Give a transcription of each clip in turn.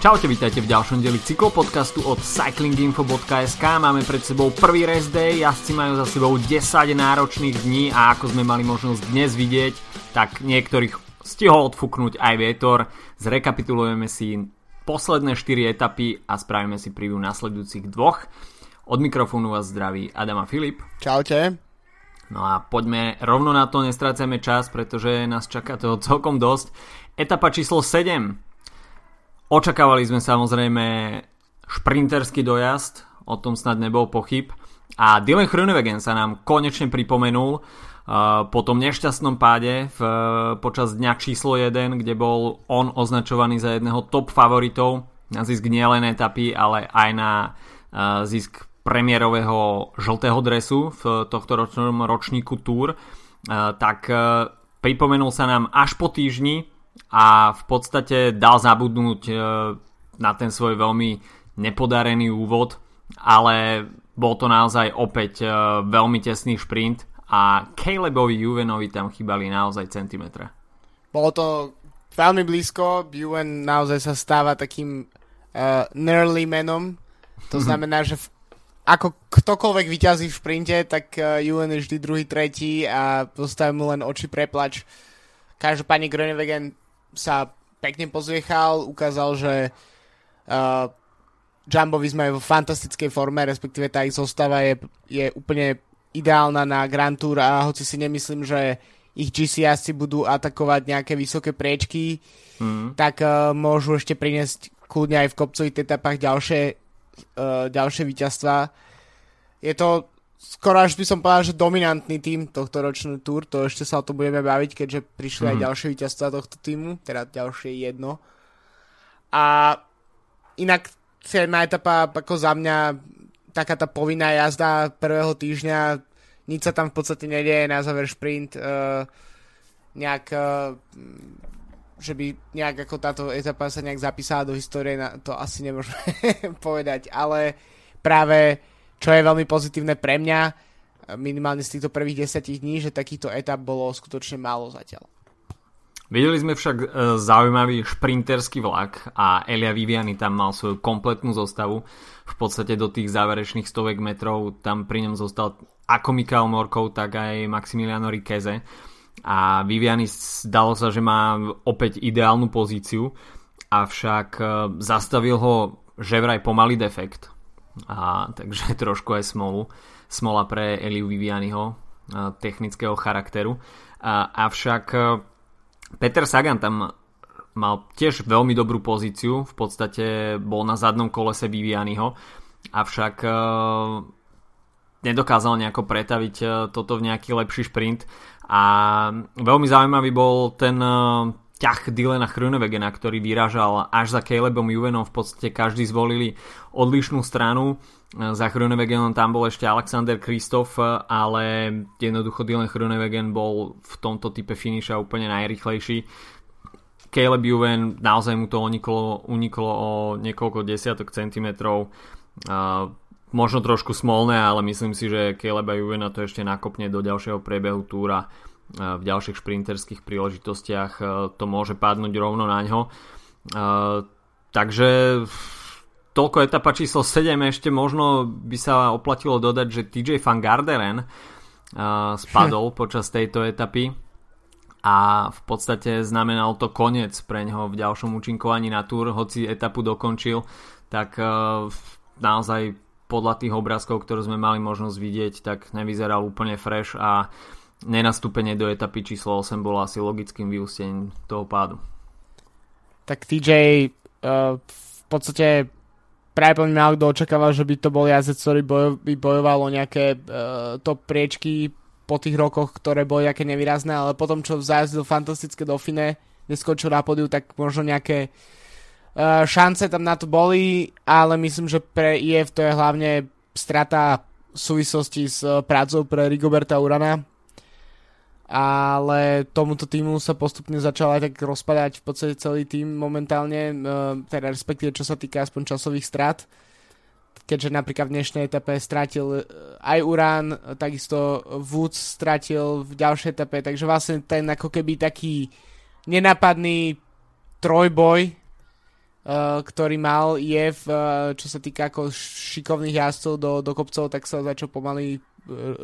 Čaute, vítajte v ďalšom dieli cyklopodcastu od cyclinginfo.sk. Máme pred sebou prvý rest day, jazdci majú za sebou 10 náročných dní a ako sme mali možnosť dnes vidieť, tak niektorých stihol odfúknuť aj vietor. Zrekapitulujeme si posledné 4 etapy a spravíme si preview nasledujúcich dvoch. Od mikrofónu vás zdraví Adam a Filip. Čaute. No a poďme rovno na to, nestrácajme čas, pretože nás čaká toho celkom dosť. Etapa číslo 7 Očakávali sme samozrejme šprinterský dojazd, o tom snad nebol pochyb. A Dylan Groenewegen sa nám konečne pripomenul uh, po tom nešťastnom páde v, uh, počas dňa číslo 1, kde bol on označovaný za jedného top favoritov na zisk nielen etapy, ale aj na uh, zisk premiérového žltého dresu v tohto ročnom ročníku Tour. Tak pripomenul sa nám až po týždni a v podstate dal zabudnúť e, na ten svoj veľmi nepodarený úvod, ale bol to naozaj opäť e, veľmi tesný šprint a Calebovi Juvenovi tam chýbali naozaj centimetre. Bolo to veľmi blízko, Juven naozaj sa stáva takým uh, nearly menom, to znamená, že v, ako ktokoľvek vyťazí v šprinte, tak uh, Juven je vždy druhý, tretí a postaví mu len oči preplač. Každopádne Groenewegen sa pekne pozviechal, ukázal, že uh, Jumbo Visma je vo fantastickej forme, respektíve tá ich zostava je, je úplne ideálna na Grand Tour a hoci si nemyslím, že ich GC asi budú atakovať nejaké vysoké priečky, mm. tak uh, môžu ešte priniesť kľudne aj v kopcových etapách ďalšie, uh, ďalšie víťazstva. Je to skoro až by som povedal, že dominantný tým tohto ročný túr, to ešte sa o tom budeme baviť, keďže prišli mm. aj mhm. ďalšie víťazstva tohto týmu, teda ďalšie jedno. A inak jedna etapa ako za mňa taká tá povinná jazda prvého týždňa, nič sa tam v podstate nedieje, na záver šprint, uh, nejak, uh, že by nejak ako táto etapa sa nejak zapísala do histórie, na, to asi nemôžeme povedať, ale práve čo je veľmi pozitívne pre mňa, minimálne z týchto prvých 10 dní, že takýchto etap bolo skutočne málo zatiaľ. Videli sme však e, zaujímavý šprinterský vlak a Elia Viviani tam mal svoju kompletnú zostavu. V podstate do tých záverečných stovek metrov tam pri ňom zostal ako Mikael Morkov, tak aj Maximiliano Rikeze. A Viviani zdalo sa, že má opäť ideálnu pozíciu, avšak e, zastavil ho že vraj pomalý defekt a, takže trošku aj smolu. Smola pre Eliu Vivianiho technického charakteru. A, avšak e, Peter Sagan tam mal tiež veľmi dobrú pozíciu, v podstate bol na zadnom kolese Vivianiho, avšak uh, nedokázal nejako pretaviť toto v nejaký lepší šprint a veľmi zaujímavý bol ten ťah Dylana Chrunewegena, ktorý vyražal až za Calebom Juvenom, v podstate každý zvolili odlišnú stranu. Za Chrunewegenom tam bol ešte Alexander Kristof, ale jednoducho Dylan Chrunewegen bol v tomto type finiša úplne najrychlejší. Caleb Juven, naozaj mu to uniklo, uniklo o niekoľko desiatok centimetrov. Uh, možno trošku smolné, ale myslím si, že Caleba Juvena to ešte nakopne do ďalšieho priebehu túra v ďalších šprinterských príležitostiach e, to môže padnúť rovno na ňo. E, takže toľko etapa číslo 7 ešte možno by sa oplatilo dodať, že TJ Van Garderen e, spadol počas tejto etapy a v podstate znamenal to koniec pre neho v ďalšom účinkovaní na túr, hoci etapu dokončil, tak naozaj podľa tých obrázkov, ktoré sme mali možnosť vidieť, tak nevyzeral úplne fresh a uh, nenastúpenie do etapy číslo 8 bolo asi logickým vyústením toho pádu. Tak TJ uh, eh, v podstate po mňa kto očakával, že by to bol jazdec, ktorý bojo, by bojoval o nejaké uh, top priečky po tých rokoch, ktoré boli nejaké nevýrazné, ale potom, čo zajazdil fantastické Dauphine, neskočil na podiu, tak možno nejaké uh, šance tam na to boli, ale myslím, že pre IF to je hlavne strata súvislosti s prácou pre Rigoberta Urana, ale tomuto týmu sa postupne začal aj tak rozpadať v podstate celý tým momentálne, e, teda respektíve čo sa týka aspoň časových strát, keďže napríklad v dnešnej etape stratil e, aj Uran, takisto Woods stratil v ďalšej etape, takže vlastne ten ako keby taký nenapadný trojboj uh, ktorý mal, je v, čo sa týka ako šikovných jazdcov do, do kopcov, tak sa začal pomaly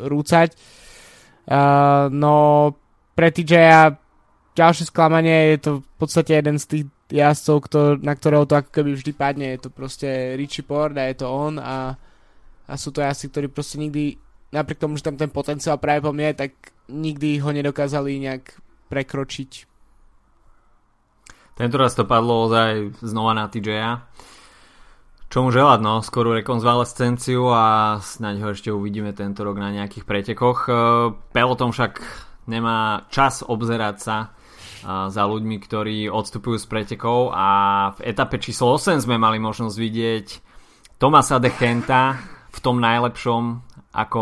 rúcať. Uh, no pre TJ ďalšie sklamanie je to v podstate jeden z tých jazdcov, kto, na ktorého to ako keby vždy padne. Je to proste Richie Port a je to on a, a sú to jazdci, ktorí proste nikdy, napriek tomu, že tam ten potenciál práve po mne, tak nikdy ho nedokázali nejak prekročiť. Tento raz to padlo ozaj znova na TJ-a. Čo mu želať, no, skorú rekonzvalescenciu a snáď ho ešte uvidíme tento rok na nejakých pretekoch. Peloton však nemá čas obzerať sa za ľuďmi, ktorí odstupujú z pretekov a v etape číslo 8 sme mali možnosť vidieť Tomasa de Kenta v tom najlepšom, ako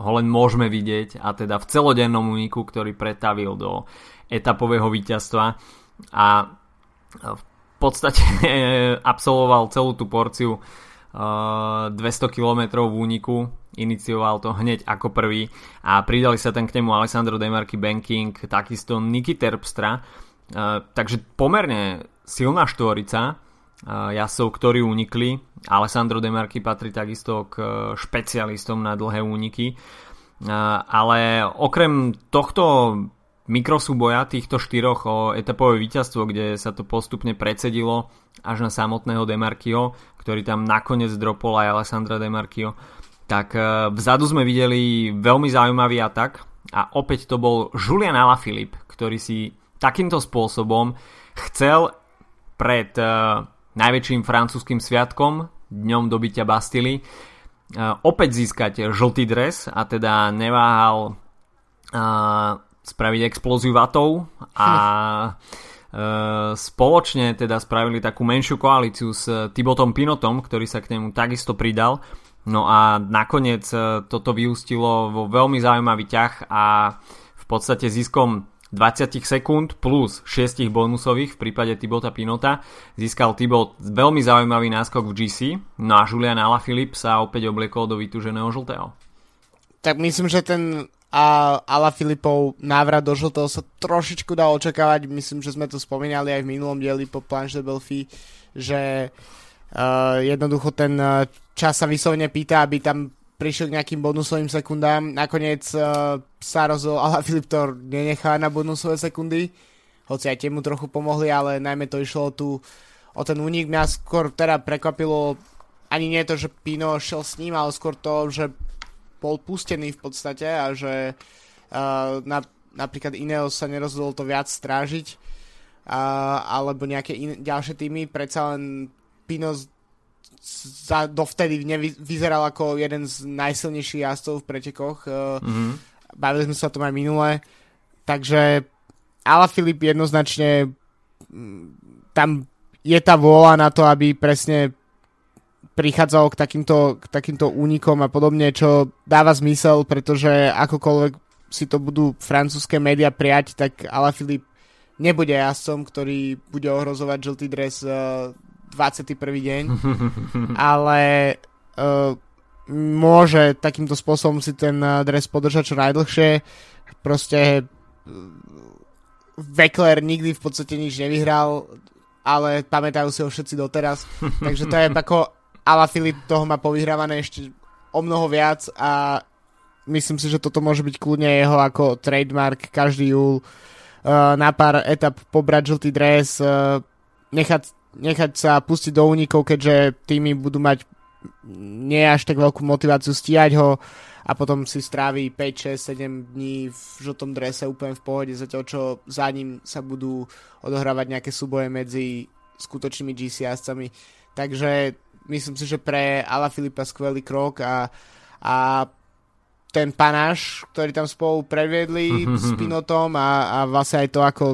ho len môžeme vidieť a teda v celodennom úniku, ktorý pretavil do etapového víťazstva a v podstate absolvoval celú tú porciu 200 km v úniku inicioval to hneď ako prvý a pridali sa tam k nemu Alessandro Demarky Banking, takisto Niky Terpstra, uh, takže pomerne silná štvorica uh, jasov, ktorí unikli. Alessandro Demarky patrí takisto k špecialistom na dlhé úniky. Ale okrem tohto mikrosúboja týchto štyroch o etapové víťazstvo, kde sa to postupne predsedilo až na samotného Demarkio, ktorý tam nakoniec dropol aj Alessandra Demarkio tak e, vzadu sme videli veľmi zaujímavý atak a opäť to bol Julian Alaphilippe, ktorý si takýmto spôsobom chcel pred uh, najväčším francúzským sviatkom, dňom dobytia Bastily, uh, opäť získať žltý dres a teda neváhal spraviť explóziu vatov a uh, spoločne teda spravili takú menšiu koalíciu s Tibotom Pinotom, ktorý sa k nemu takisto pridal No a nakoniec e, toto vyústilo vo veľmi zaujímavý ťah a v podstate ziskom 20 sekúnd plus 6 bonusových v prípade Tibota Pinota získal Tibot veľmi zaujímavý náskok v GC no a Julian Alaphilippe sa opäť obliekol do vytúženého žltého. Tak myslím, že ten a Ala Filipov návrat do žltého sa trošičku dá očakávať. Myslím, že sme to spomínali aj v minulom dieli po Planche de Belfi, že uh, jednoducho ten uh, čas sa vyslovene pýta, aby tam prišiel k nejakým bonusovým sekundám. Nakoniec uh, sa rozhodol, ale Filip to nenechá na bonusové sekundy, hoci aj mu trochu pomohli, ale najmä to išlo tu o ten únik. Mňa skôr teda prekvapilo ani nie to, že Pino šel s ním, ale skôr to, že bol pustený v podstate a že uh, na, napríklad Ineos sa nerozhodol to viac strážiť uh, alebo nejaké in, ďalšie týmy. Predsa len Pino za, dovtedy nevy, vyzeral ako jeden z najsilnejších jazdcov v pretekoch. Mm-hmm. Bavili sme sa o tom aj minule. Takže Ala Filip jednoznačne tam je tá vôľa na to, aby presne prichádzalo k takýmto, k takýmto únikom a podobne, čo dáva zmysel, pretože akokoľvek si to budú francúzske médiá prijať, tak Filip nebude jazdcom, ktorý bude ohrozovať žltý dres uh, 21. deň, ale uh, môže takýmto spôsobom si ten uh, dres podržať čo najdlhšie. Proste Vekler nikdy v podstate nič nevyhral, ale pamätajú si ho všetci doteraz. Takže to je ako Ala Filip toho má povyhrávané ešte o mnoho viac a myslím si, že toto môže byť kľudne jeho ako trademark každý júl uh, na pár etap pobrať žltý dres, uh, nechať nechať sa pustiť do únikov, keďže týmy budú mať nie až tak veľkú motiváciu stíhať ho a potom si strávi 5, 6, 7 dní v žltom drese úplne v pohode, zatiaľ čo za ním sa budú odohrávať nejaké súboje medzi skutočnými GC. Takže myslím si, že pre Ala Filipa skvelý krok a, a ten panáš, ktorý tam spolu predviedli s Pinotom a, a vlastne aj to, ako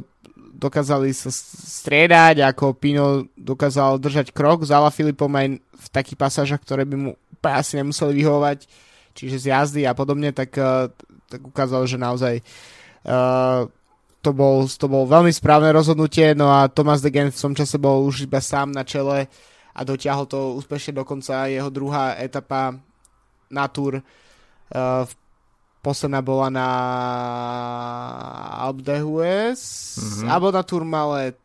dokázali sa striedať, ako Pino dokázal držať krok s Ala Filipom aj v takých pasážach, ktoré by mu asi nemuseli vyhovovať, čiže z jazdy a podobne, tak, eh, tak ukázalo, že naozaj uh, to, bol, to bol veľmi správne rozhodnutie, no a Thomas de Gent v tom čase bol už iba sám na čele a dotiahol to úspešne dokonca jeho druhá etapa na Tour uh, v posledná bola na Alpe d'Huez, mm-hmm. alebo na Tourmalet.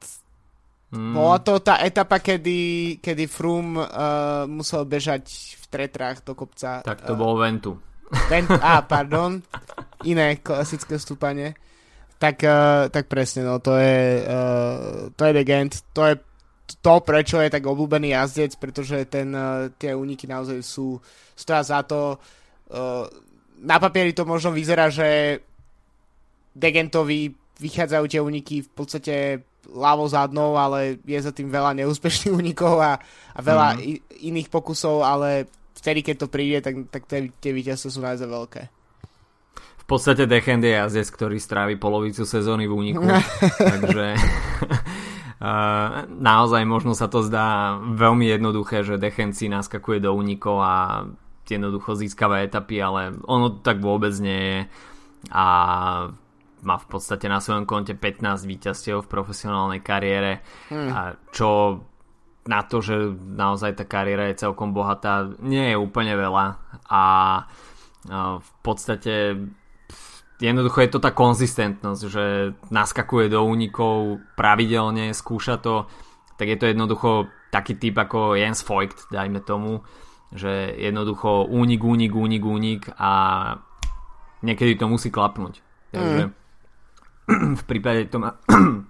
Mm. Bola to tá etapa, kedy, kedy Froome uh, musel bežať v tretrách do kopca. Tak to uh, bol Ventu. Vent, á, pardon. Iné klasické stúpanie. Tak, uh, tak presne, no to je, uh, to je legend. To je to, prečo je tak obľúbený jazdec, pretože ten, uh, tie úniky naozaj sú, stoja za to. Uh, na papieri to možno vyzerá, že Degentovi vychádzajú tie úniky v podstate ľavo zadnou, ale je za tým veľa neúspešných únikov a, a veľa mm. i, iných pokusov, ale vtedy, keď to príde, tak, tak tie, tie víťazstvo sú naozaj veľké. V podstate Dechend je jazdec, ktorý strávi polovicu sezóny v úniku, takže naozaj možno sa to zdá veľmi jednoduché, že Dechend si naskakuje do únikov a jednoducho získava etapy, ale ono tak vôbec nie je. A má v podstate na svojom konte 15 víťazstiev v profesionálnej kariére, hmm. čo na to, že naozaj tá kariéra je celkom bohatá, nie je úplne veľa. A v podstate jednoducho je to tá konzistentnosť, že naskakuje do únikov pravidelne, skúša to, tak je to jednoducho taký typ ako Jens Voigt, dajme tomu, že jednoducho únik, únik, únik, únik a niekedy to musí klapnúť. Takže mm v prípade Toma,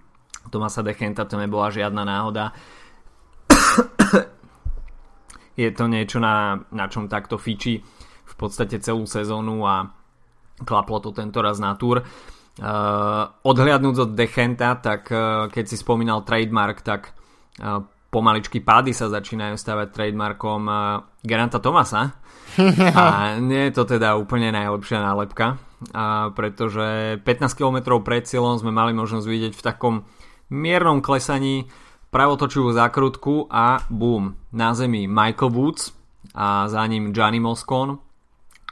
Tomasa Dechenta to nebola žiadna náhoda. Je to niečo, na, na čom takto fičí v podstate celú sezónu a klaplo to tento raz na túr. Uh, odhliadnúť od Dechenta, tak uh, keď si spomínal trademark, tak uh, pomaličky pády sa začínajú stavať trademarkom uh, Geranta Tomasa. A nie je to teda úplne najlepšia nálepka a pretože 15 km pred cieľom sme mali možnosť vidieť v takom miernom klesaní pravotočivú zákrutku a boom, na zemi Michael Woods a za ním Gianni Moscon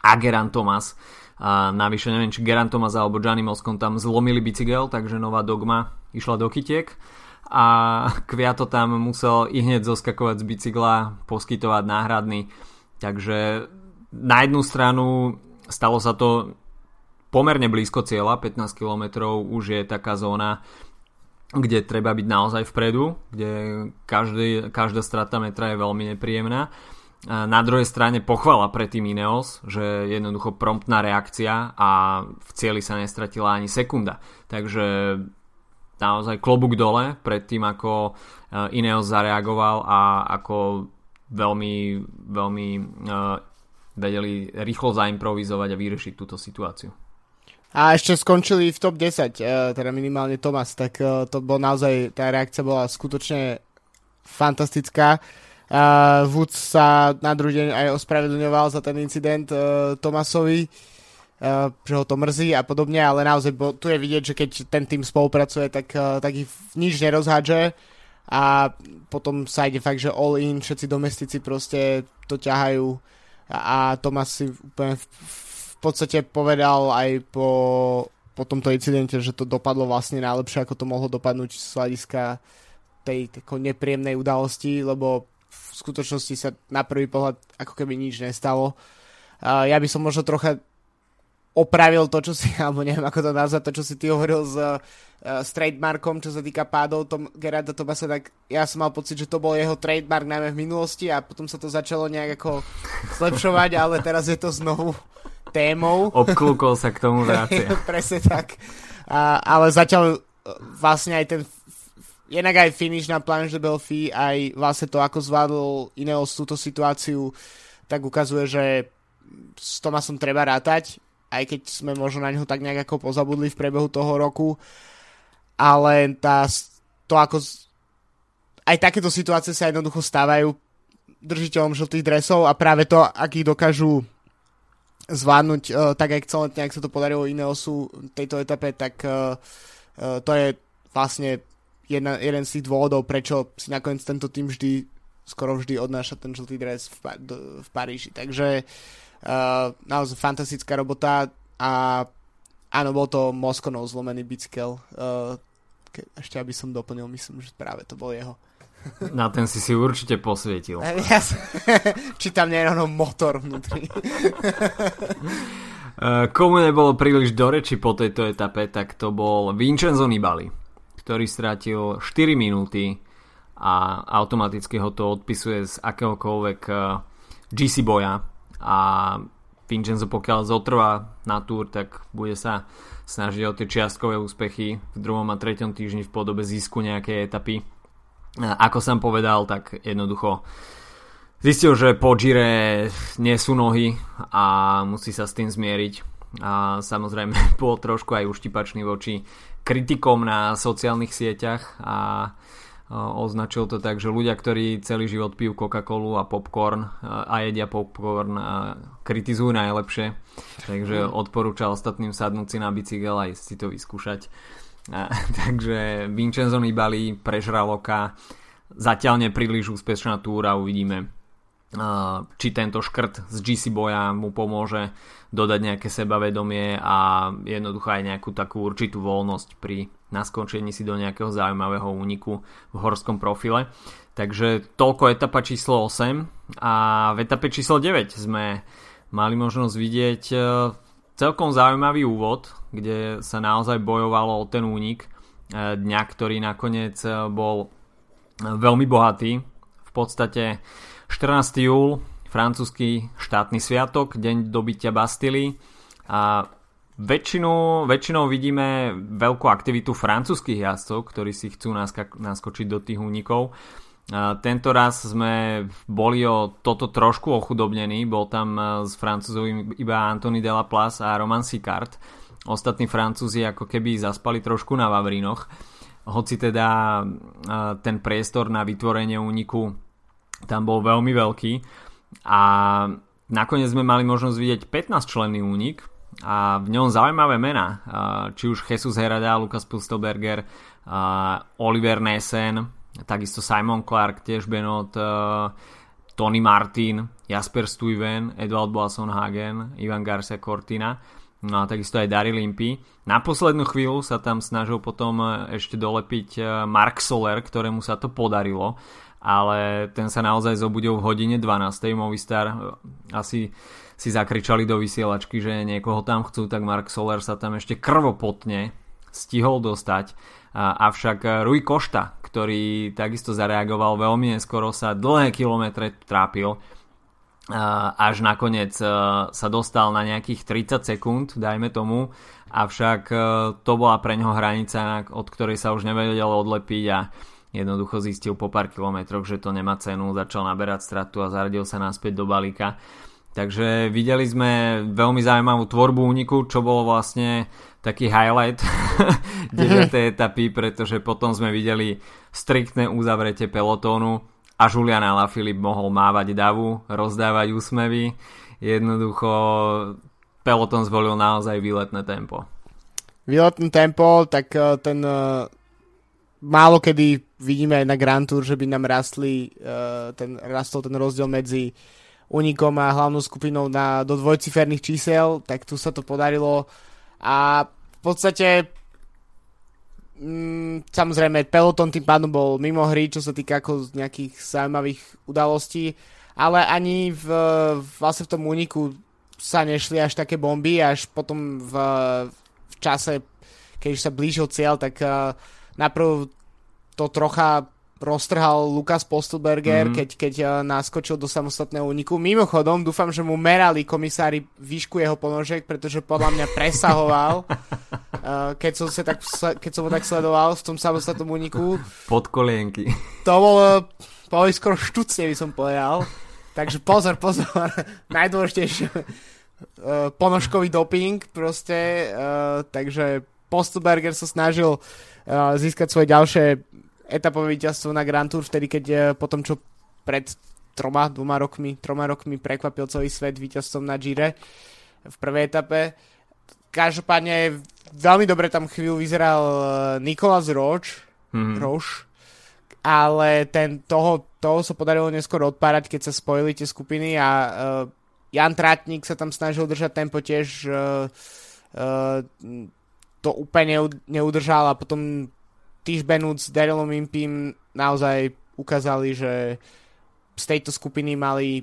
a Geran Thomas. A navyše neviem, či Geran Thomas alebo Gianni Moscon tam zlomili bicykel, takže nová dogma išla do kytiek a Kviato tam musel i hneď zoskakovať z bicykla, poskytovať náhradný. Takže na jednu stranu stalo sa to pomerne blízko cieľa, 15 km už je taká zóna, kde treba byť naozaj vpredu, kde každý, každá strata metra je veľmi nepríjemná. Na druhej strane pochvala pre tým Ineos, že jednoducho promptná reakcia a v cieli sa nestratila ani sekunda. Takže naozaj klobúk dole pred tým, ako eh, Ineos zareagoval a ako veľmi, veľmi uh, vedeli rýchlo zaimprovizovať a vyriešiť túto situáciu. A ešte skončili v top 10, e, teda minimálne Thomas, tak e, to bol naozaj, tá reakcia bola skutočne fantastická. Uh, Woods sa na druhý deň aj ospravedlňoval za ten incident uh, Tomasovi, uh, že ho to mrzí a podobne, ale naozaj bo, tu je vidieť, že keď ten tým spolupracuje, tak, uh, tak ich nič nerozhádže a potom sa ide fakt, že all in, všetci domestici proste to ťahajú. A, a Tomas si úplne v, v podstate povedal aj po, po tomto incidente, že to dopadlo vlastne najlepšie, ako to mohlo dopadnúť z hľadiska tej tako nepríjemnej udalosti, lebo v skutočnosti sa na prvý pohľad ako keby nič nestalo. Uh, ja by som možno trocha opravil to, čo si, alebo neviem ako to nazvať, to, čo si ty hovoril s, uh, s trademarkom, čo sa týka pádov Tom, Gerarda Tomasa, tak ja som mal pocit, že to bol jeho trademark najmä v minulosti a potom sa to začalo nejak ako zlepšovať, ale teraz je to znovu témou. Obklúkol sa k tomu vrácia. Presne tak. A, ale zatiaľ e, vlastne aj ten jednak aj finish na Planche de Belfi, aj vlastne to, ako zvládol Ineos túto situáciu, tak ukazuje, že s Tomasom treba rátať, aj keď sme možno na neho tak nejak ako pozabudli v priebehu toho roku, ale tá, to ako aj takéto situácie sa jednoducho stávajú držiteľom žltých dresov a práve to, aký dokážu zvládnuť uh, tak excelentne, ak sa to podarilo Ineosu tejto etape, tak uh, uh, to je vlastne jedna, jeden z tých dôvodov, prečo si nakoniec tento tým vždy, skoro vždy odnáša ten žltý dres v, do, v Paríži. Takže uh, naozaj fantastická robota a áno, bol to Moskonov zlomený bicykel. Uh, ke, ešte aby som doplnil, myslím, že práve to bol jeho. Na ten si si určite posvietil. Ja, či tam nie je motor vnútri. Eh, komu nebolo príliš do reči po tejto etape, tak to bol Vincenzo Nibali, ktorý strátil 4 minúty a automaticky ho to odpisuje z akéhokoľvek eh, GC boja a Vincenzo pokiaľ zotrvá na túr, tak bude sa snažiť o tie čiastkové úspechy v druhom a treťom týždni v podobe zisku nejakej etapy. Ako som povedal, tak jednoducho zistil, že po Gire nie sú nohy a musí sa s tým zmieriť. A samozrejme bol trošku aj uštipačný voči kritikom na sociálnych sieťach a označil to tak, že ľudia, ktorí celý život pijú Coca-Colu a popcorn a jedia popcorn a kritizujú najlepšie, takže odporúčal ostatným sadnúť si na bicykel aj si to vyskúšať. A, takže Vincenzo Nibali prežraloka zatiaľ nepríliš úspešná túra, uvidíme či tento škrt z GC boja mu pomôže dodať nejaké sebavedomie a jednoducho aj nejakú takú určitú voľnosť pri naskočení si do nejakého zaujímavého úniku v horskom profile. Takže toľko etapa číslo 8 a v etape číslo 9 sme mali možnosť vidieť e, celkom zaujímavý úvod, kde sa naozaj bojovalo o ten únik e, dňa, ktorý nakoniec e, bol veľmi bohatý. V podstate 14. júl, francúzsky štátny sviatok, deň dobytia Bastily a väčšinu, väčšinou vidíme veľkú aktivitu francúzskych jazdcov, ktorí si chcú naskočiť do tých únikov. A tento raz sme boli o toto trošku ochudobnení, bol tam e, s francúzovým iba Anthony Delaplace a Roman Sicard. Ostatní francúzi ako keby zaspali trošku na Vavrinoch, hoci teda e, ten priestor na vytvorenie úniku tam bol veľmi veľký. A nakoniec sme mali možnosť vidieť 15 členný únik a v ňom zaujímavé mená, či už Jesus Herada, Lukas Pustelberger, Oliver Nessen, takisto Simon Clark, tiež Benot, Tony Martin, Jasper Stuyven, Edvald Boasson Hagen, Ivan Garcia Cortina, no a takisto aj Daryl Limpy. Na poslednú chvíľu sa tam snažil potom ešte dolepiť Mark Soler, ktorému sa to podarilo ale ten sa naozaj zobudil v hodine 12. Movistar e, asi si zakričali do vysielačky, že niekoho tam chcú, tak Mark Soler sa tam ešte krvopotne stihol dostať. Avšak Rui Košta, ktorý takisto zareagoval veľmi neskoro, sa dlhé kilometre trápil až nakoniec e, sa dostal na nejakých 30 sekúnd, dajme tomu, avšak e, to bola pre neho hranica, od ktorej sa už nevedel odlepiť a jednoducho zistil po pár kilometroch, že to nemá cenu, začal naberať stratu a zaradil sa naspäť do balíka. Takže videli sme veľmi zaujímavú tvorbu úniku, čo bolo vlastne taký highlight 9. etapy, pretože potom sme videli striktné uzavretie pelotónu a Julian Alaphilippe mohol mávať davu, rozdávať úsmevy. Jednoducho pelotón zvolil naozaj výletné tempo. Výletné tempo, tak eh, ten eh, málo kedy vidíme aj na Grand Tour, že by nám rastli, uh, ten, rastol ten rozdiel medzi unikom a hlavnou skupinou na, do dvojciferných čísel, tak tu sa to podarilo. A v podstate mm, samozrejme peloton tým pádom bol mimo hry, čo sa týka ako nejakých zaujímavých udalostí, ale ani v, vlastne v tom úniku sa nešli až také bomby, až potom v, v čase, keď sa blížil cieľ, tak uh, najprv to trocha roztrhal Lukas Postelberger, mm-hmm. keď, keď uh, naskočil do samostatného úniku. Mimochodom, dúfam, že mu merali komisári výšku jeho ponožek, pretože podľa mňa presahoval, uh, keď, som sa tak, keď som ho tak sledoval v tom samostatnom úniku. Pod kolienky. To bolo, bolo skoro štucne, by som povedal. Takže pozor, pozor, najdôležitejšie ponožkový doping proste, takže Postelberger sa snažil získať svoje ďalšie etapové víťazstvo na Grand Tour vtedy, keď uh, potom, čo pred troma, dvoma rokmi, troma rokmi prekvapil celý svet víťazstvom na Gire v prvej etape. Každopádne veľmi dobre tam chvíľu vyzeral Nikolas Roach, mm-hmm. Roche, ale ten, toho, toho sa podarilo neskôr odpárať, keď sa spojili tie skupiny a uh, Jan Trátnik sa tam snažil držať tempo tiež uh, uh, to úplne neudržal a potom Tish Benut s Darylom Impim naozaj ukázali, že z tejto skupiny mali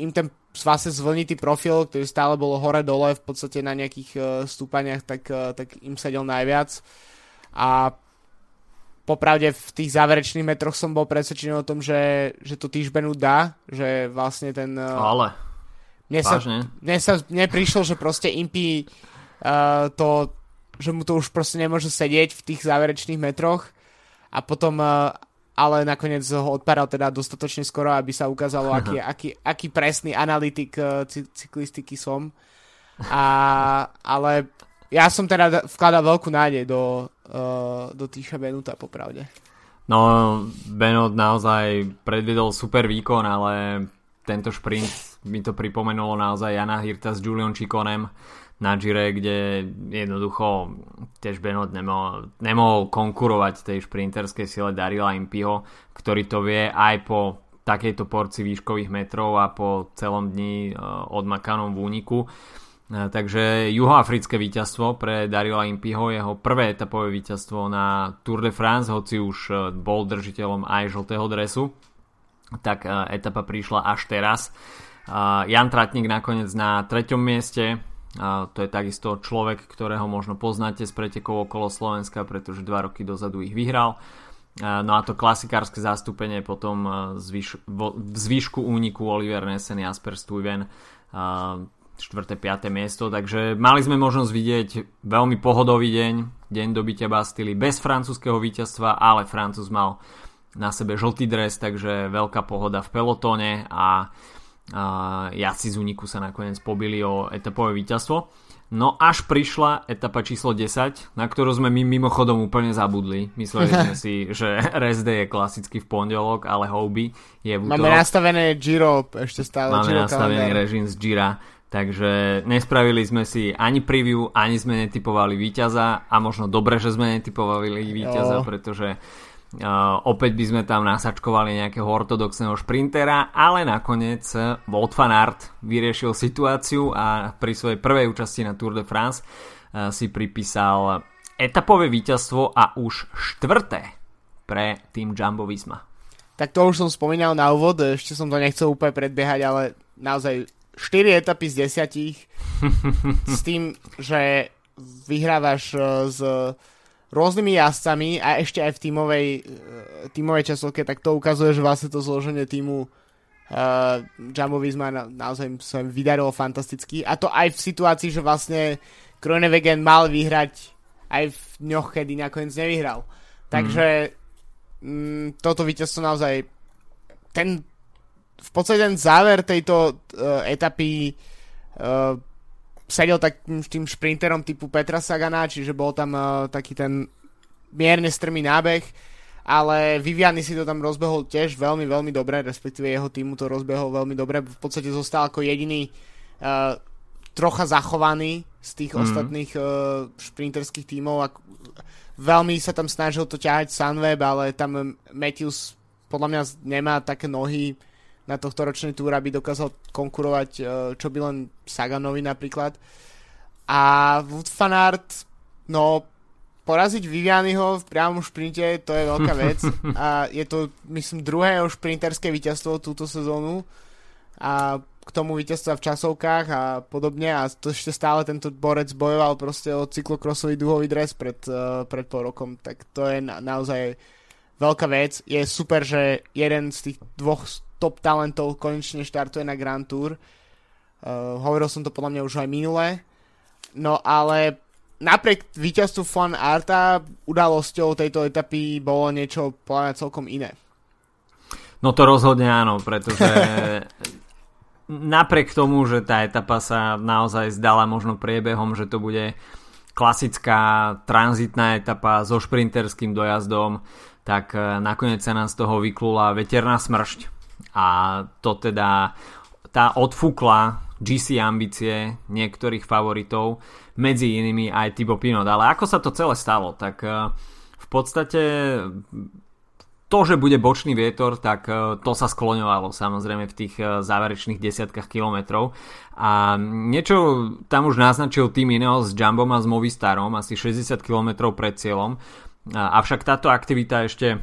im ten vlastne zvlnitý profil, ktorý stále bolo hore-dole v podstate na nejakých uh, stúpaniach, tak, uh, tak im sedel najviac. A popravde v tých záverečných metroch som bol presvedčený o tom, že, že to Týžbenu dá, že vlastne ten... Uh, Ale, mne sa, mne sa mne prišlo, že proste Impy uh, to, že mu to už proste nemôže sedieť v tých záverečných metroch a potom uh, ale nakoniec ho odparal teda dostatočne skoro, aby sa ukázalo, aký, aký, aký presný analytik uh, cyklistiky som. A, ale ja som teda vkladal veľkú nádej do, uh, do Týša Benuta, popravde. No, Benot naozaj predvedol super výkon, ale tento šprint mi to pripomenulo naozaj Jana Hirta s Julian Čikonem na Gire, kde jednoducho tiež Benot nemohol, nemohol konkurovať tej šprinterskej sile Darila Impiho, ktorý to vie aj po takejto porci výškových metrov a po celom dni uh, odmakanom v úniku. E, takže juhoafrické víťazstvo pre Darila Impiho, jeho prvé etapové víťazstvo na Tour de France, hoci už e, bol držiteľom aj žltého dresu, tak e, etapa prišla až teraz. Jan Tratník nakoniec na treťom mieste, to je takisto človek, ktorého možno poznáte z pretekov okolo Slovenska, pretože dva roky dozadu ich vyhral. No a to klasikárske zastúpenie potom v zvyšku úniku Oliver Nesen, Jasper Stuyven 4. 5. miesto, takže mali sme možnosť vidieť veľmi pohodový deň, deň dobytia Bastily bez francúzského víťazstva, ale Francúz mal na sebe žltý dres, takže veľká pohoda v pelotóne a, a jaci z úniku sa nakoniec pobili o etapové víťazstvo. No až prišla etapa číslo 10, na ktorú sme my mimochodom úplne zabudli. Mysleli sme si, že rest day je klasicky v pondelok, ale hobby je v útorok. Máme nastavené Giro, ešte stále Máme Giro nastavený kalendár. režim z Gira Takže nespravili sme si ani preview, ani sme netypovali víťaza a možno dobre, že sme netypovali víťaza, jo. pretože uh, opäť by sme tam nasačkovali nejakého ortodoxného šprintera, ale nakoniec Wout van Aert vyriešil situáciu a pri svojej prvej účasti na Tour de France uh, si pripísal etapové víťazstvo a už štvrté pre tým Jumbo Visma. Tak to už som spomínal na úvod, ešte som to nechcel úplne predbiehať, ale naozaj 4 etapy z 10 s tým, že vyhrávaš e, s rôznymi jazdcami a ešte aj v tímovej, e, tímovej časovke, tak to ukazuje, že vlastne to zloženie týmu uh, Jumbo Visma na, naozaj sa vydarilo fantasticky a to aj v situácii, že vlastne Kronewegen mal vyhrať aj v dňoch, kedy nakoniec nevyhral. Takže mm. Mm, toto víťazstvo naozaj ten v podstate ten záver tejto uh, etapy uh, sedel takým tým šprinterom typu Petra Sagana, čiže bol tam uh, taký ten mierne strmý nábeh, ale Viviany si to tam rozbehol tiež veľmi, veľmi dobre, respektíve jeho týmu to rozbehol veľmi dobre, v podstate zostal ako jediný uh, trocha zachovaný z tých mm. ostatných uh, šprinterských tímov. A veľmi sa tam snažil to ťahať Sunweb, ale tam Matthews podľa mňa nemá také nohy na tohto ročný túr, aby dokázal konkurovať e, čo by len Saganovi napríklad. A Wood Fanart, no poraziť Vivianyho v priamom šprinte, to je veľká vec. A je to, myslím, druhé šprinterské víťazstvo túto sezónu. A k tomu víťazstva v časovkách a podobne a to ešte stále tento borec bojoval proste o cyklokrosový duhový dres pred, uh, pred pol rokom, tak to je na, naozaj veľká vec. Je super, že jeden z tých dvoch top talentov konečne štartuje na Grand Tour. Uh, hovoril som to podľa mňa už aj minule. No ale napriek víťazstvu Fan Arta udalosťou tejto etapy bolo niečo podľa mňa celkom iné. No to rozhodne áno, pretože napriek tomu, že tá etapa sa naozaj zdala možno priebehom, že to bude klasická tranzitná etapa so šprinterským dojazdom, tak eh, nakoniec sa nám z toho vyklula veterná smršť a to teda tá odfúkla GC ambície niektorých favoritov, medzi inými aj Thibaut Pinot. Ale ako sa to celé stalo? Tak e, v podstate to, že bude bočný vietor, tak e, to sa skloňovalo samozrejme v tých e, záverečných desiatkách kilometrov. A niečo tam už naznačil tým Ineos s Jumbom a s Movistarom asi 60 km pred cieľom. Avšak táto aktivita ešte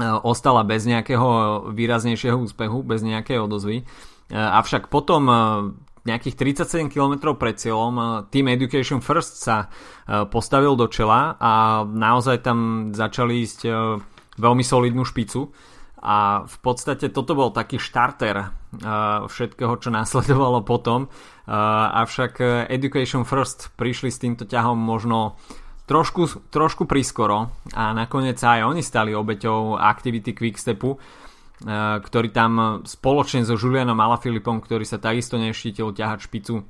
ostala bez nejakého výraznejšieho úspechu, bez nejakej odozvy. E, avšak potom e, nejakých 37 km pred cieľom Team Education First sa postavil do čela a naozaj tam začali ísť veľmi solidnú špicu a v podstate toto bol taký štarter všetkého, čo následovalo potom. Avšak Education First prišli s týmto ťahom možno trošku, trošku prískoro a nakoniec aj oni stali obeťou aktivity Quickstepu Eh, ktorý tam spoločne so Julianom Alaphilippom, ktorý sa takisto neštítil ťahať špicu, eh,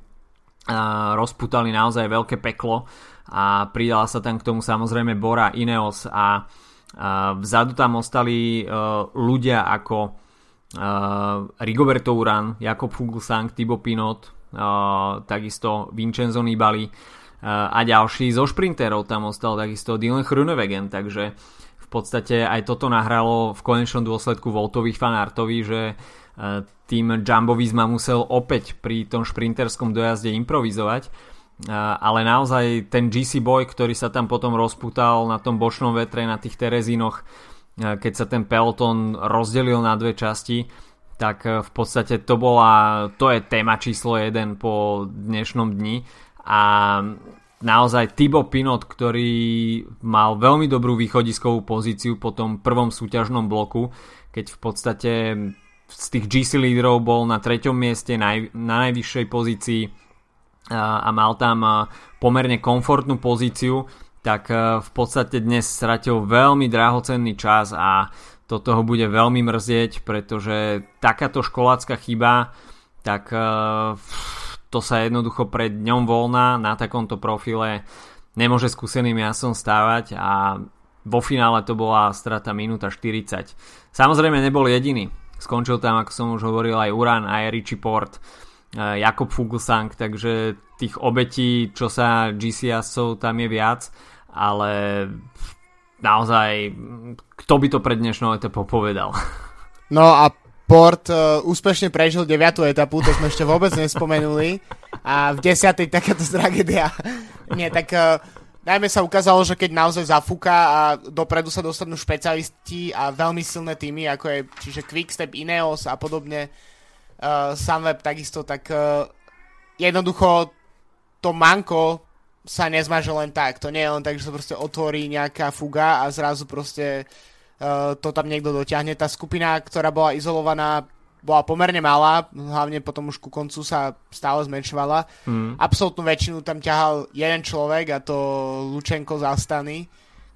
rozputali naozaj veľké peklo a pridala sa tam k tomu samozrejme Bora Ineos a eh, vzadu tam ostali ľudia ako Rigoberto Uran, Jakob Fuglsang, Thibaut Pinot, takisto Vincenzo Nibali a ďalší zo šprinterov tam ostal takisto Dylan Hrunewegen, takže v podstate aj toto nahralo v konečnom dôsledku Voltovi fanartovi, že e, tým Jumbo Visma musel opäť pri tom šprinterskom dojazde improvizovať, e, ale naozaj ten GC Boy, ktorý sa tam potom rozputal na tom bočnom vetre, na tých Terezínoch, e, keď sa ten peloton rozdelil na dve časti, tak v podstate to bola, to je téma číslo 1 po dnešnom dni a naozaj Tibo Pinot, ktorý mal veľmi dobrú východiskovú pozíciu po tom prvom súťažnom bloku, keď v podstate z tých GC lídrov bol na treťom mieste naj, na najvyššej pozícii a, mal tam pomerne komfortnú pozíciu, tak v podstate dnes stratil veľmi drahocenný čas a to toho bude veľmi mrzieť, pretože takáto školácka chyba tak to sa jednoducho pred dňom voľna na takomto profile nemôže skúseným jasom stávať a vo finále to bola strata minúta 40. Samozrejme nebol jediný. Skončil tam, ako som už hovoril, aj Uran, aj Richie Port, eh, Jakob Fuglsang, takže tých obetí, čo sa GC jazdcov tam je viac, ale naozaj, kto by to pred dnešnou etapou povedal? No a Port uh, úspešne prežil 9. etapu, to sme ešte vôbec nespomenuli. A v 10. takáto tragédia. Nie, tak uh, najmä sa ukázalo, že keď naozaj zafúka a dopredu sa dostanú špecialisti a veľmi silné týmy, ako je čiže Quickstep, Ineos a podobne, uh, Sunweb takisto, tak uh, jednoducho to manko sa nezmaže len tak. To nie je len tak, že sa proste otvorí nejaká fuga a zrazu proste Eh, to tam niekto dotiahne. Tá skupina, ktorá bola izolovaná, bola pomerne malá, hlavne potom už ku koncu sa stále zmenšovala. Mm. Absolutnú väčšinu tam ťahal jeden človek a to Lučenko z Astany,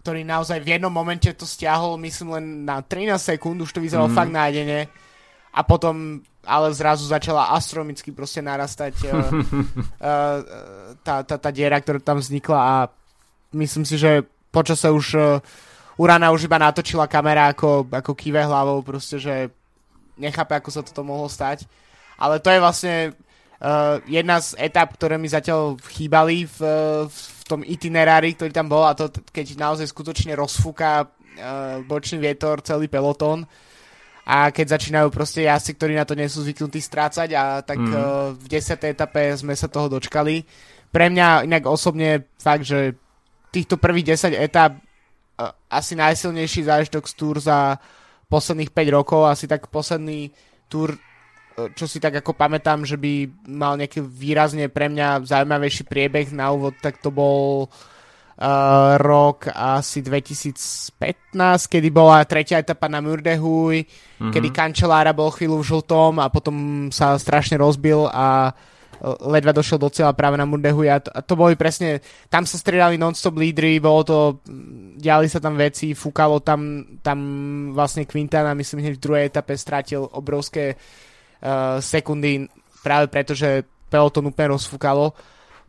ktorý naozaj v jednom momente to stiahol, myslím len na 13 sekúnd, už to vyzeralo mm. fakt nájdene. A potom ale zrazu začala astronomicky proste narastať uh, uh, tá, tá, tá diera, ktorá tam vznikla a myslím si, že počas sa už uh, Urana už iba natočila kamera ako, ako kýve hlavou, proste, že nechápe, ako sa toto mohlo stať. Ale to je vlastne uh, jedna z etap, ktoré mi zatiaľ chýbali v, v tom itinerári, ktorý tam bol a to keď naozaj skutočne rozfúka uh, bočný vietor celý pelotón a keď začínajú proste jazdci, ktorí na to nie sú zvyknutí strácať a tak mm. uh, v 10. etape sme sa toho dočkali. Pre mňa inak osobne fakt, že týchto prvých 10 etap asi najsilnejší zážitok z túr za posledných 5 rokov, asi tak posledný túr, e, čo si tak ako pamätám, že by mal nejaký výrazne pre mňa zaujímavejší priebeh na úvod, tak to bol uh, rok asi 2015, kedy bola tretia etapa na Murdehuj, mm-hmm. kedy Kančelára bol chvíľu v žltom a potom sa strašne rozbil a uh, ledva došiel do cieľa práve na Mundehu a to, a to boli presne, tam sa striedali non-stop lídry, bolo to, diali sa tam veci, fúkalo tam, tam vlastne Quintana, myslím, hneď v druhej etape strátil obrovské uh, sekundy práve preto, že peloton úplne rozfúkalo.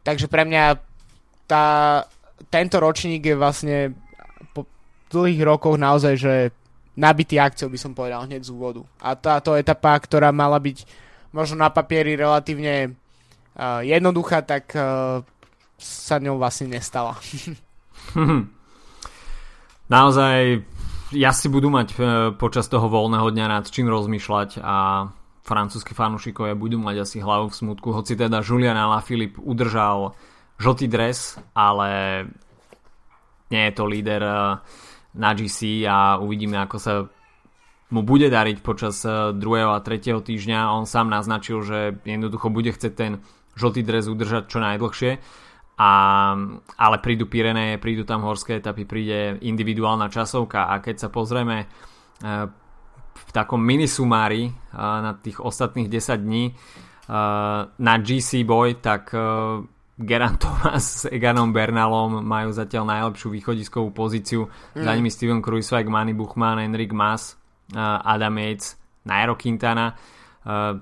Takže pre mňa tá, tento ročník je vlastne po dlhých rokoch naozaj, že nabitý akciou by som povedal hneď z úvodu. A táto etapa, ktorá mala byť možno na papieri relatívne uh, jednoduchá, tak uh, sa ňou vlastne nestala. Naozaj ja si budú mať uh, počas toho voľného dňa nad čím rozmýšľať a francúzski fanúšikovia budú mať asi hlavu v smutku, hoci teda Julian Alaphilippe udržal žltý dres, ale nie je to líder na GC a uvidíme, ako sa mu bude dariť počas druhého a tretieho týždňa. On sám naznačil, že jednoducho bude chcieť ten žltý dres udržať čo najdlhšie. A, ale prídu Pireneje, prídu tam horské etapy, príde individuálna časovka a keď sa pozrieme v takom minisumári na tých ostatných 10 dní na GC Boy, tak Geran Thomas s Eganom Bernalom majú zatiaľ najlepšiu východiskovú pozíciu. Mm. Za nimi Steven Kruiswijk, Manny Buchmann, Enrik Mas, Adam Yates, Nairo Quintana.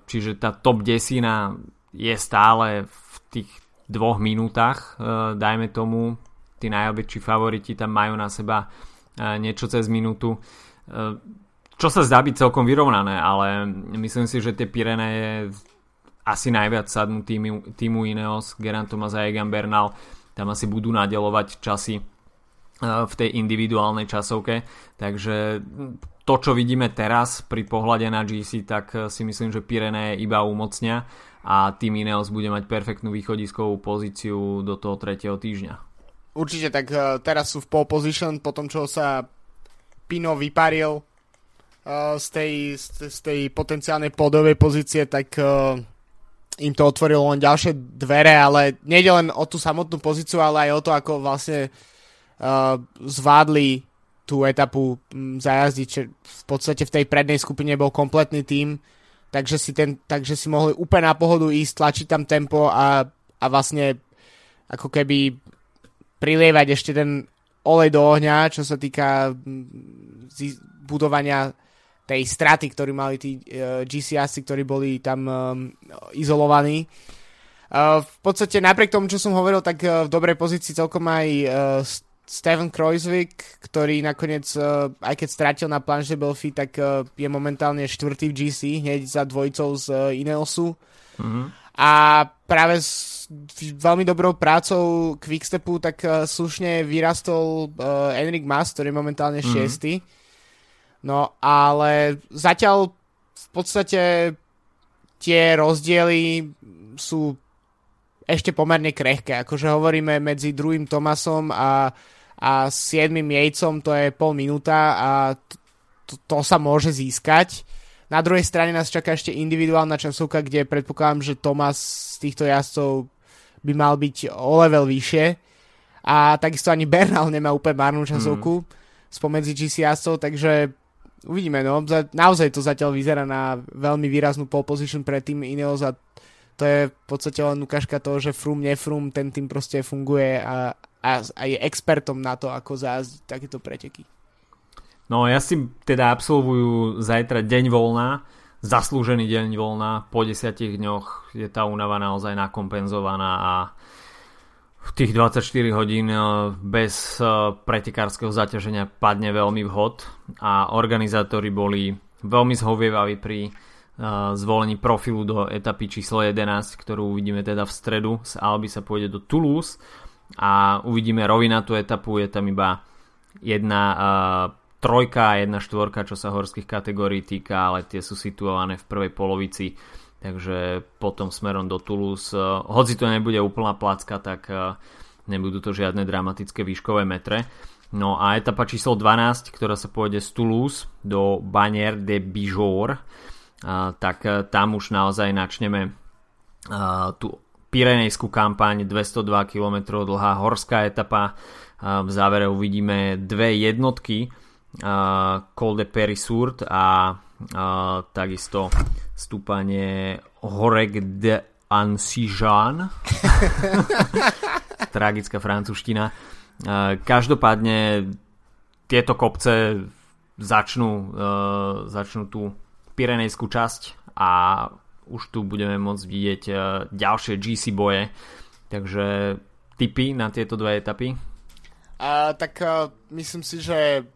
Čiže tá top desina je stále v tých dvoch minútach, dajme tomu. Tí najväčší favoriti tam majú na seba niečo cez minútu. Čo sa zdá byť celkom vyrovnané, ale myslím si, že tie Pirene je asi najviac sadnú týmu, týmu Ineos, Geraint Thomas a Egan Bernal, tam asi budú nadelovať časy e, v tej individuálnej časovke, takže to, čo vidíme teraz pri pohľade na GC, tak si myslím, že Pirene iba umocnia a tým Ineos bude mať perfektnú východiskovú pozíciu do toho tretieho týždňa. Určite, tak e, teraz sú v pole position po tom, čo sa Pino vyparil z tej, z tej potenciálnej podovej pozície, tak uh, im to otvorilo len ďalšie dvere, ale nejde len o tú samotnú pozíciu, ale aj o to, ako vlastne zvládli tú etapu zajazdiť, v podstate v tej prednej skupine bol kompletný tím, takže si, ten, takže si mohli úplne na pohodu ísť, tlačiť tam tempo a, a vlastne ako keby prilievať ešte ten olej do ohňa, čo sa týka budovania tej straty, ktorú mali tí uh, e, GCS, ktorí boli tam um, izolovaní. Uh, v podstate napriek tomu, čo som hovoril, tak uh, v dobrej pozícii celkom aj uh, Steven Kreuzvik, ktorý nakoniec, uh, aj keď stratil na planche Belfi, tak uh, je momentálne štvrtý v GC, hneď za dvojicou z uh, Ineosu. Mm-hmm. A práve s veľmi dobrou prácou Quickstepu tak uh, slušne vyrastol uh, Enrik Mas, ktorý je momentálne mm-hmm. šiestý. No ale zatiaľ v podstate tie rozdiely sú ešte pomerne krehké. Akože hovoríme medzi druhým Tomasom a, a siedmým Jejcom to je pol minúta a to, to sa môže získať. Na druhej strane nás čaká ešte individuálna časovka, kde predpokladám, že Tomas z týchto jazdcov by mal byť o level vyššie. A takisto ani Bernal nemá úplne marnú časovku mm. spomedzi GC jazdcov, takže uvidíme, no. Naozaj to zatiaľ vyzerá na veľmi výraznú pole position pre tým Ineos a to je v podstate len ukážka toho, že frum, nefrum, ten tým proste funguje a, a, a je expertom na to, ako zázť takéto preteky. No ja si teda absolvujú zajtra deň voľna, zaslúžený deň voľna, po desiatich dňoch je tá únava naozaj nakompenzovaná a v tých 24 hodín eh, bez eh, pretekárskeho zaťaženia padne veľmi vhod a organizátori boli veľmi zhovievaví pri eh, zvolení profilu do etapy číslo 11, ktorú uvidíme teda v stredu. Z Alby sa pôjde do Toulouse a uvidíme rovinatú etapu, je tam iba jedna uh, trojka jedna štvorka, čo sa horských kategórií týka, ale tie sú situované v prvej polovici takže potom smerom do Toulouse, eh, hoci to nebude úplná placka, tak eh, nebudú to žiadne dramatické výškové metre. No a etapa číslo 12, ktorá sa pôjde z Toulouse do Banier de Bijor, tak tam už naozaj načneme tú Pirenejskú kampaň, 202 km dlhá horská etapa. V závere uvidíme dve jednotky, Col de Perisurt a takisto stúpanie Horek de Ansijan. Tragická francúzština. Každopádne tieto kopce začnú, e, začnú tú Pirenejskú časť a už tu budeme môcť vidieť e, ďalšie GC boje. Takže tipy na tieto dve etapy? A, tak uh, myslím si, že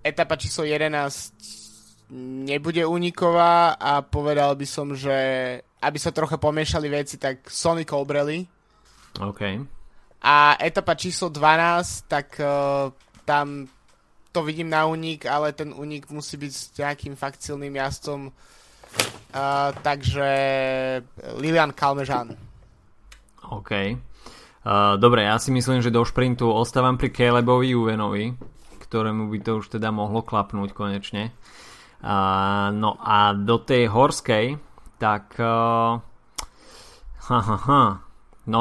etapa číslo 11 nebude uniková a povedal by som, že aby sa trocha pomiešali veci, tak Sony Colbrelli. OK. A etapa číslo 12, tak uh, tam to vidím na unik, ale ten unik musí byť s nejakým fakt silným jazdcom. Takže Lilian Kalmežan. OK. Uh, dobre, ja si myslím, že do šprintu ostávam pri Calebovi Juvenovi, ktorému by to už teda mohlo klapnúť konečne. Uh, no a do tej horskej, tak uh, ha, ha, ha. no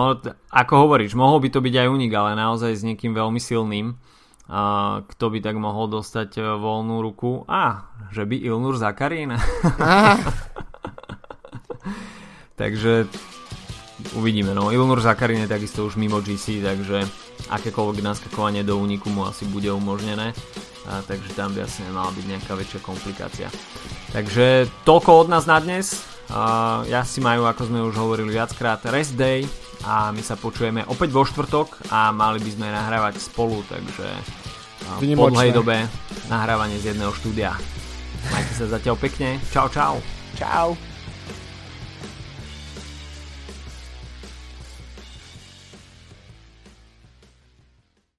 ako hovoríš, mohol by to byť aj unik, ale naozaj s niekým veľmi silným. Uh, kto by tak mohol dostať uh, voľnú ruku? A, že by Ilnur Zakarín. takže uvidíme. No, Ilnur Zakarín je takisto už mimo GC, takže akékoľvek naskakovanie do úniku mu asi bude umožnené a, takže tam by asi nemala byť nejaká väčšia komplikácia. Takže toľko od nás na dnes. A, ja si majú, ako sme už hovorili viackrát, rest day a my sa počujeme opäť vo štvrtok a mali by sme nahrávať spolu, takže po dlhej dobe nahrávanie z jedného štúdia. Majte sa zatiaľ pekne. Čau, čau. Čau.